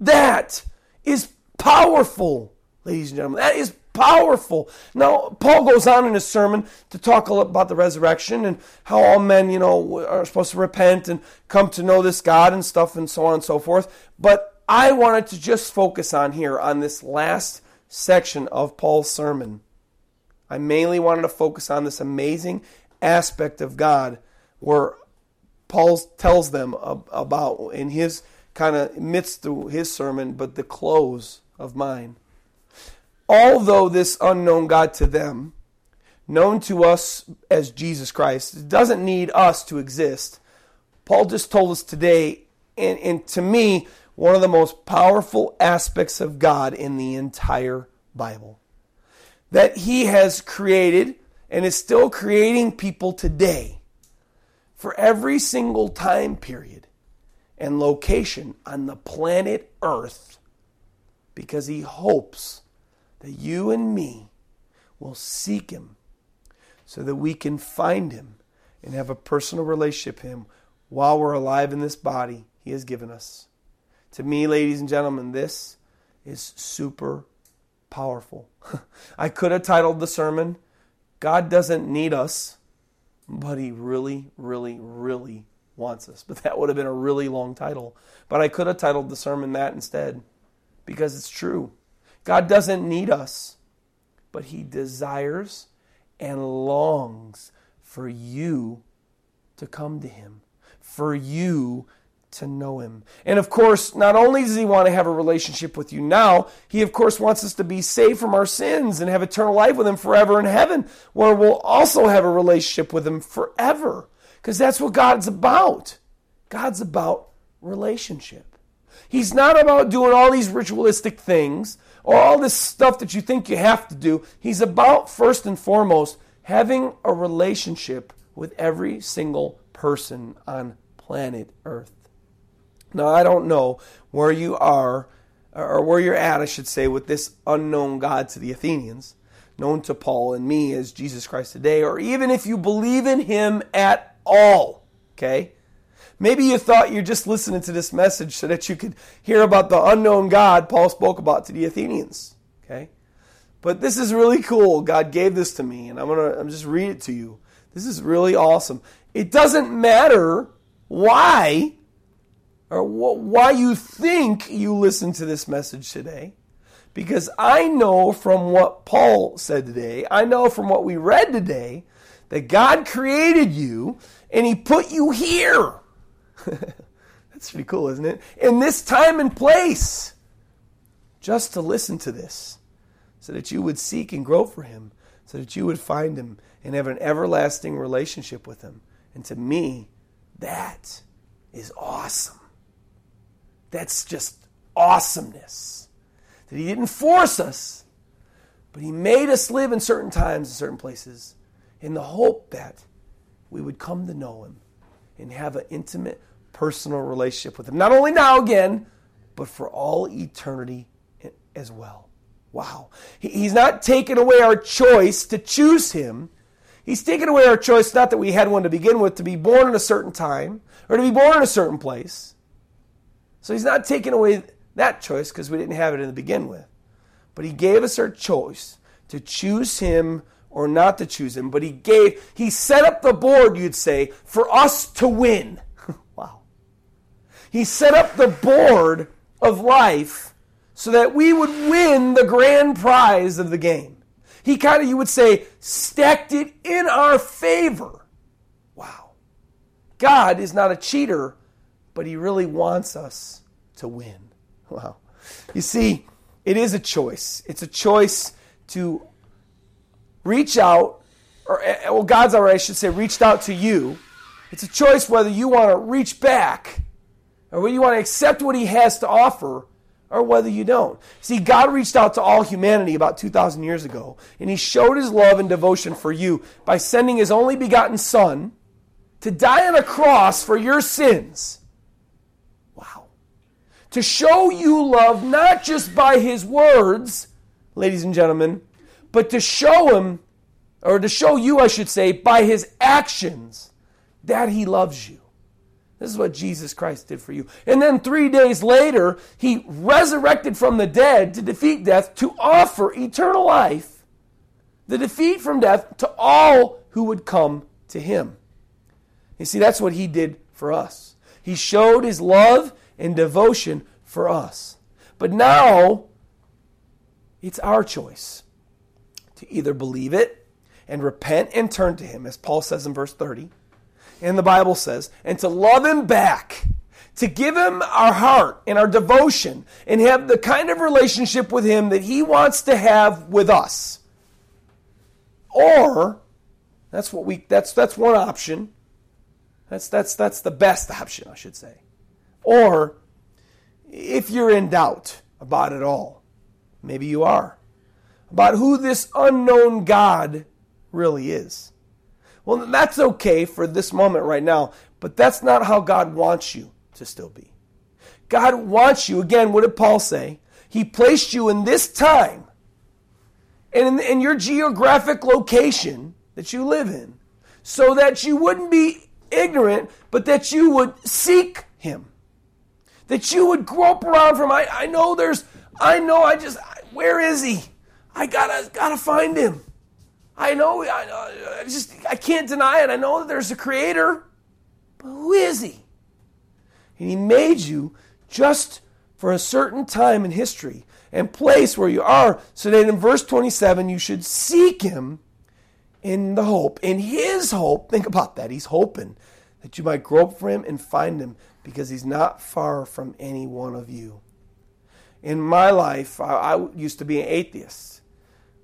That is powerful, ladies and gentlemen. That is powerful. Now, Paul goes on in his sermon to talk about the resurrection and how all men, you know, are supposed to repent and come to know this God and stuff and so on and so forth. But I wanted to just focus on here on this last section of Paul's sermon. I mainly wanted to focus on this amazing aspect of God where Paul tells them about in his kind of midst through his sermon, but the close of mine. Although this unknown God to them, known to us as Jesus Christ, doesn't need us to exist. Paul just told us today, and, and to me, one of the most powerful aspects of God in the entire Bible. That he has created and is still creating people today for every single time period and location on the planet Earth because he hopes that you and me will seek him so that we can find him and have a personal relationship with him while we're alive in this body he has given us. To me, ladies and gentlemen, this is super powerful. [LAUGHS] I could have titled the sermon, God doesn't need us but he really, really, really wants us. [LAUGHS] But that would have been a really long title. But I could have titled the sermon that instead because it's true. God doesn't need us, but he desires and longs for you to come to him, for you to know him. And of course, not only does he want to have a relationship with you now, he of course wants us to be saved from our sins and have eternal life with him forever in heaven, where we'll also have a relationship with him forever. Because that's what God's about. God's about relationship. He's not about doing all these ritualistic things or all this stuff that you think you have to do. He's about, first and foremost, having a relationship with every single person on planet Earth. Now, I don't know where you are, or where you're at, I should say, with this unknown God to the Athenians, known to Paul and me as Jesus Christ today, or even if you believe in him at all. Okay? Maybe you thought you're just listening to this message so that you could hear about the unknown God Paul spoke about to the Athenians. Okay? But this is really cool. God gave this to me, and I'm gonna I'm just read it to you. This is really awesome. It doesn't matter why or why you think you listen to this message today. Because I know from what Paul said today, I know from what we read today, that God created you and He put you here. [LAUGHS] That's pretty cool, isn't it? In this time and place, just to listen to this, so that you would seek and grow for Him, so that you would find Him and have an everlasting relationship with Him. And to me, that is awesome. That's just awesomeness. That He didn't force us, but He made us live in certain times, in certain places, in the hope that we would come to know Him and have an intimate, personal relationship with Him. Not only now again, but for all eternity as well. Wow. He's not taking away our choice to choose Him. He's taken away our choice, not that we had one to begin with, to be born in a certain time or to be born in a certain place. So he's not taking away that choice because we didn't have it in the begin with. But he gave us our choice to choose him or not to choose him. But he gave, he set up the board, you'd say, for us to win. [LAUGHS] wow. He set up the board of life so that we would win the grand prize of the game. He kind of, you would say, stacked it in our favor. Wow. God is not a cheater, but He really wants us to win. [LAUGHS] Wow. You see, it is a choice. It's a choice to reach out, or, eh, eh, well, God's already, I should say, reached out to you. It's a choice whether you want to reach back or whether you want to accept what He has to offer or whether you don't. See, God reached out to all humanity about 2,000 years ago, and He showed His love and devotion for you by sending His only begotten Son to die on a cross for your sins. To show you love not just by His words, ladies and gentlemen, but to show Him, or to show you, I should say, by His actions that He loves you. This is what Jesus Christ did for you. And then three days later, he resurrected from the dead to defeat death, to offer eternal life, the defeat from death to all who would come to him. You see, that's what he did for us. He showed his love and devotion for us. But now, it's our choice to either believe it and repent and turn to him, as Paul says in verse 30 and the Bible says, and to love Him back, to give Him our heart and our devotion, and have the kind of relationship with Him that He wants to have with us. Or, that's what we that's that's one option. That's that's that's the best option, I should say. Or if you're in doubt about it all, maybe you are, about who this unknown God really is. Well, that's okay for this moment right now, but that's not how God wants you to still be. God wants you, again, what did Paul say? He placed you in this time and in, in your geographic location that you live in so that you wouldn't be ignorant, but that you would seek Him. That you would grope around from, I, I know there's, I know I just, where is He? I gotta, gotta find Him. I know, I, I just, I can't deny it. I know that there's a creator, but who is he? And he made you just for a certain time in history and place where you are, so that in verse 27 you should seek him in the hope, in his hope. Think about that. He's hoping that you might grope for him and find him because he's not far from any one of you. In my life, I, I used to be an atheist.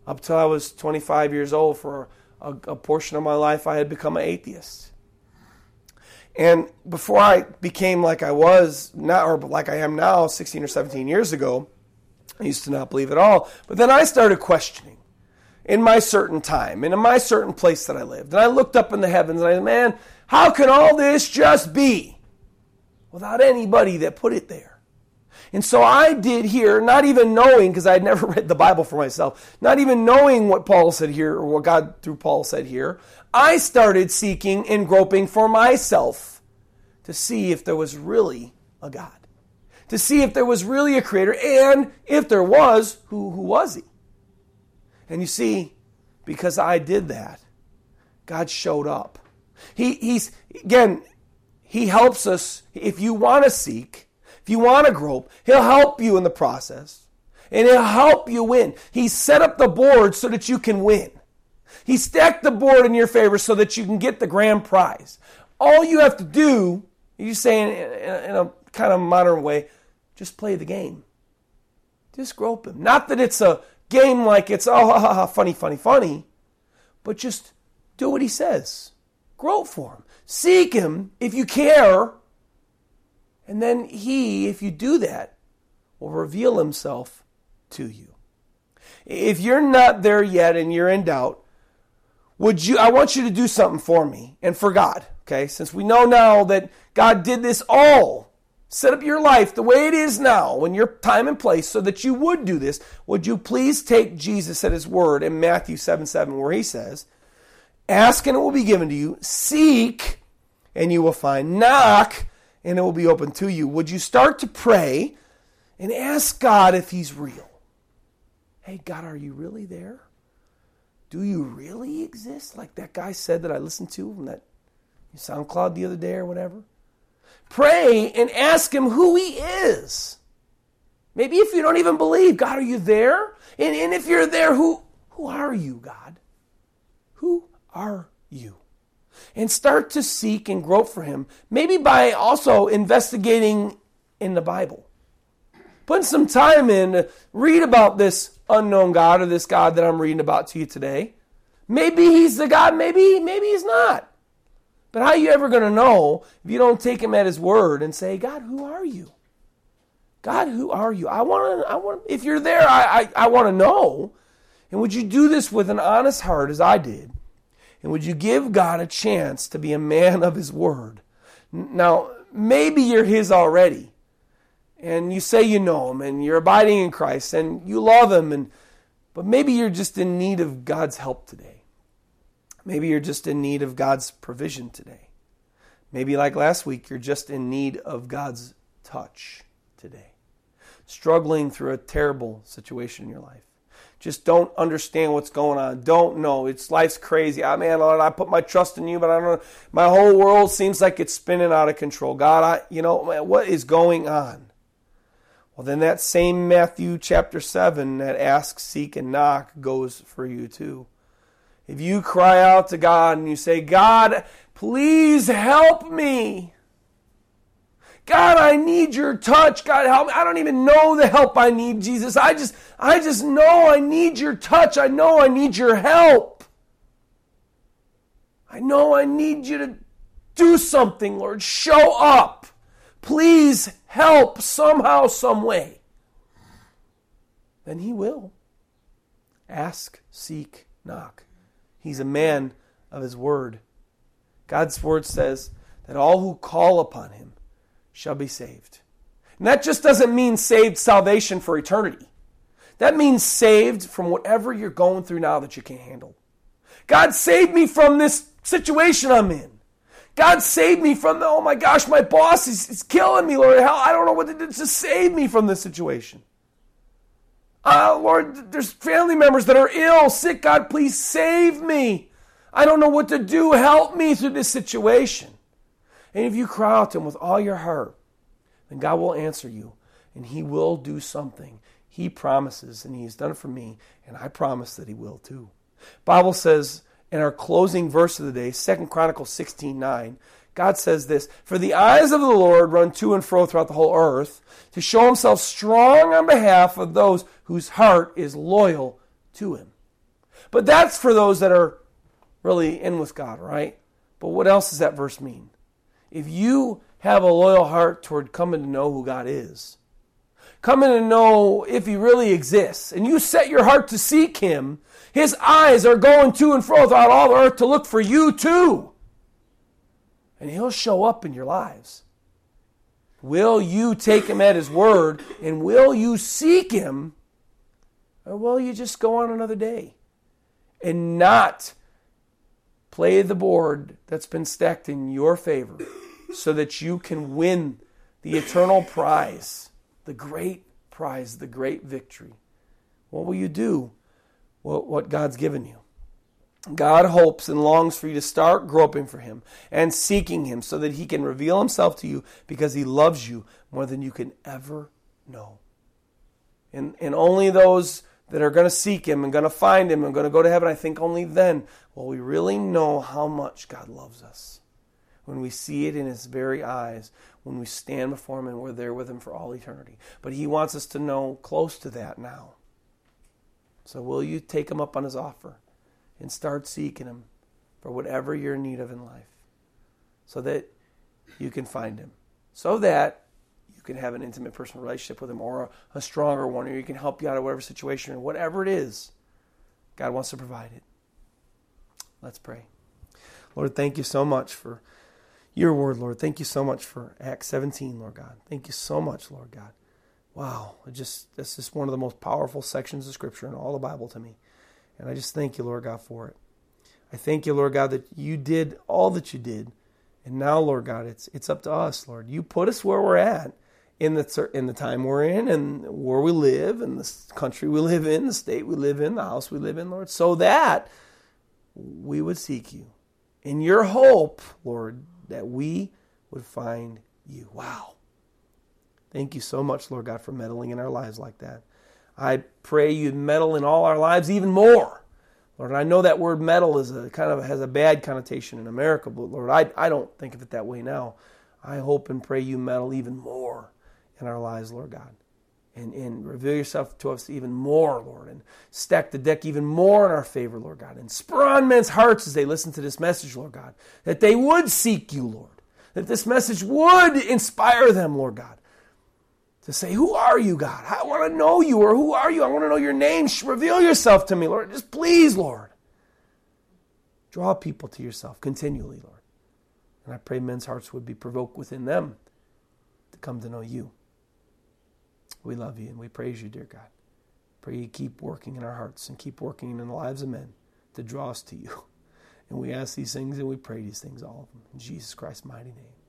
Up till I was 25 years old, for a, a portion of my life, I had become an atheist. And before I became like I was now, or like I am now, 16 or 17 years ago, I used to not believe at all. But then I started questioning in my certain time and in my certain place that I lived. And I looked up in the heavens and I said, man, how can all this just be without anybody that put it there? And so I did here, not even knowing, because I had never [LAUGHS] read the Bible for myself, not even knowing what Paul said here, or what God through Paul said here, I started seeking and groping for myself to see if there was really a God, to see if there was really a creator, and if there was, who, who was he? And you see, because I did that, God showed up. He, he's, again, He helps us. If you want to seek, if you want to grope, He'll help you in the process. And He'll help you win. He set up the board so that you can win. He stacked the board in your favor so that you can get the grand prize. All you have to do, you say in, in, in a kind of modern way, just play the game. Just grope him. Not that it's a game like it's, oh, ha, ha, ha, funny, funny, funny, but just do what he says. Grope for him. Seek him if you care and then He, if you do that, will reveal Himself to you. If you're not there yet and you're in doubt, would you I want you to do something for me and for God, okay? Since we know now that God did this all, set up your life the way it is now in your time and place so that you would do this, would you please take Jesus at his word in Matthew 7 7, where he says, Ask and it will be given to you, seek and you will find, knock and it will be open to you. Would you start to pray and ask God if He's real? Hey, God, are you really there? Do you really exist? Like that guy said that I listened to from that SoundCloud the other day or whatever. pray and ask Him who He is. Maybe if you don't even believe, God, are you there? And, and if you're there, who, who are you, God? Who are you? And start to seek and grope for Him. Maybe by also investigating in the Bible. Putting some time in, to read about this unknown God or this God that I'm reading about to you today. Maybe He's the God, maybe, maybe He's not. But how are you ever going to know if you don't take Him at His word and say, God, who are you? God, who are you? I want to, I want, if you're there, I, I, I want to know. And would you do this with an honest heart as I did? And would you give God a chance to be a man of his word? Now, maybe you're his already. And you say you know him and you're abiding in Christ and you love him and but maybe you're just in need of God's help today. Maybe you're just in need of God's provision today. Maybe like last week you're just in need of God's touch today struggling through a terrible situation in your life. Just don't understand what's going on. Don't know. It's life's crazy. I man, Lord, I put my trust in you, but I don't know. My whole world seems like it's spinning out of control. God, I, you know, man, what is going on? Well, then that same Matthew chapter 7 that ask, seek, and knock goes for you too. If you cry out to God and you say, God, please help me. God, I need your touch. God, help me. I don't even know the help I need, Jesus. I just, I just know I need your touch. I know I need your help. I know I need you to do something, Lord. Show up. Please help somehow, some way. Then he will. Ask, seek, knock. He's a man of his word. God's word says that all who call upon him shall be saved. And that just doesn't mean saved salvation for eternity. That means saved from whatever you're going through now that you can't handle. God saved me from this situation I'm in. God saved me from the, oh my gosh, my boss is, is killing me, Lord. Hell, I don't know what to do to save me from this situation. Uh, Lord, there's family members that are ill, sick. God, please save me. I don't know what to do. Help me through this situation. And if you cry out to Him with all your heart, then God will answer you and He will do something. He promises, and He has done it for me, and I promise that He will too. Bible says in our closing verse of the day, Second Chronicles 16 9, God says this For the eyes of the Lord run to and fro throughout the whole earth to show himself strong on behalf of those whose heart is loyal to him. But that's for those that are really in with God, right? But what else does that verse mean? If you have a loyal heart toward coming to know who God is, coming to know if He really exists, and you set your heart to seek Him, His eyes are going to and fro throughout all the earth to look for you too. And He'll show up in your lives. Will you take Him at His word, and will you seek Him, or will you just go on another day and not play the board that's been stacked in your favor? So that you can win the eternal prize, the great prize, the great victory. What will you do? What God's given you. God hopes and longs for you to start groping for Him and seeking Him so that He can reveal Himself to you because He loves you more than you can ever know. And, and only those that are going to seek Him and going to find Him and going to go to heaven, I think only then will we really know how much God loves us when we see it in his very eyes, when we stand before him and we're there with him for all eternity. But he wants us to know close to that now. So will you take him up on his offer and start seeking him for whatever you're in need of in life so that you can find him, so that you can have an intimate personal relationship with him or a, a stronger one, or he can help you out of whatever situation or whatever it is. God wants to provide it. Let's pray. Lord, thank you so much for your word, Lord. Thank you so much for Acts 17, Lord God. Thank you so much, Lord God. Wow, it just this is one of the most powerful sections of Scripture in all the Bible to me. And I just thank you, Lord God, for it. I thank you, Lord God, that you did all that you did. And now, Lord God, it's it's up to us, Lord. You put us where we're at in the in the time we're in and where we live and the country we live in, the state we live in, the house we live in, Lord, so that we would seek you. In your hope, Lord, that we would find you. Wow. Thank you so much, Lord God, for meddling in our lives like that. I pray you meddle in all our lives even more. Lord, I know that word meddle is a kind of has a bad connotation in America, but Lord, I, I don't think of it that way now. I hope and pray you meddle even more in our lives, Lord God. And, and reveal yourself to us even more, Lord, and stack the deck even more in our favor, Lord God. And spur on men's hearts as they listen to this message, Lord God, that they would seek you, Lord. That this message would inspire them, Lord God to say, Who are you, God? I want to know you, or who are you? I want to know your name. Reveal yourself to me, Lord. Just please, Lord. Draw people to yourself continually, Lord. And I pray men's hearts would be provoked within them to come to know you. We love you and we praise you, dear God. Pray you keep working in our hearts and keep working in the lives of men to draw us to you. [LAUGHS] And we ask these things and we pray these things, all of them. In Jesus Christ's mighty name.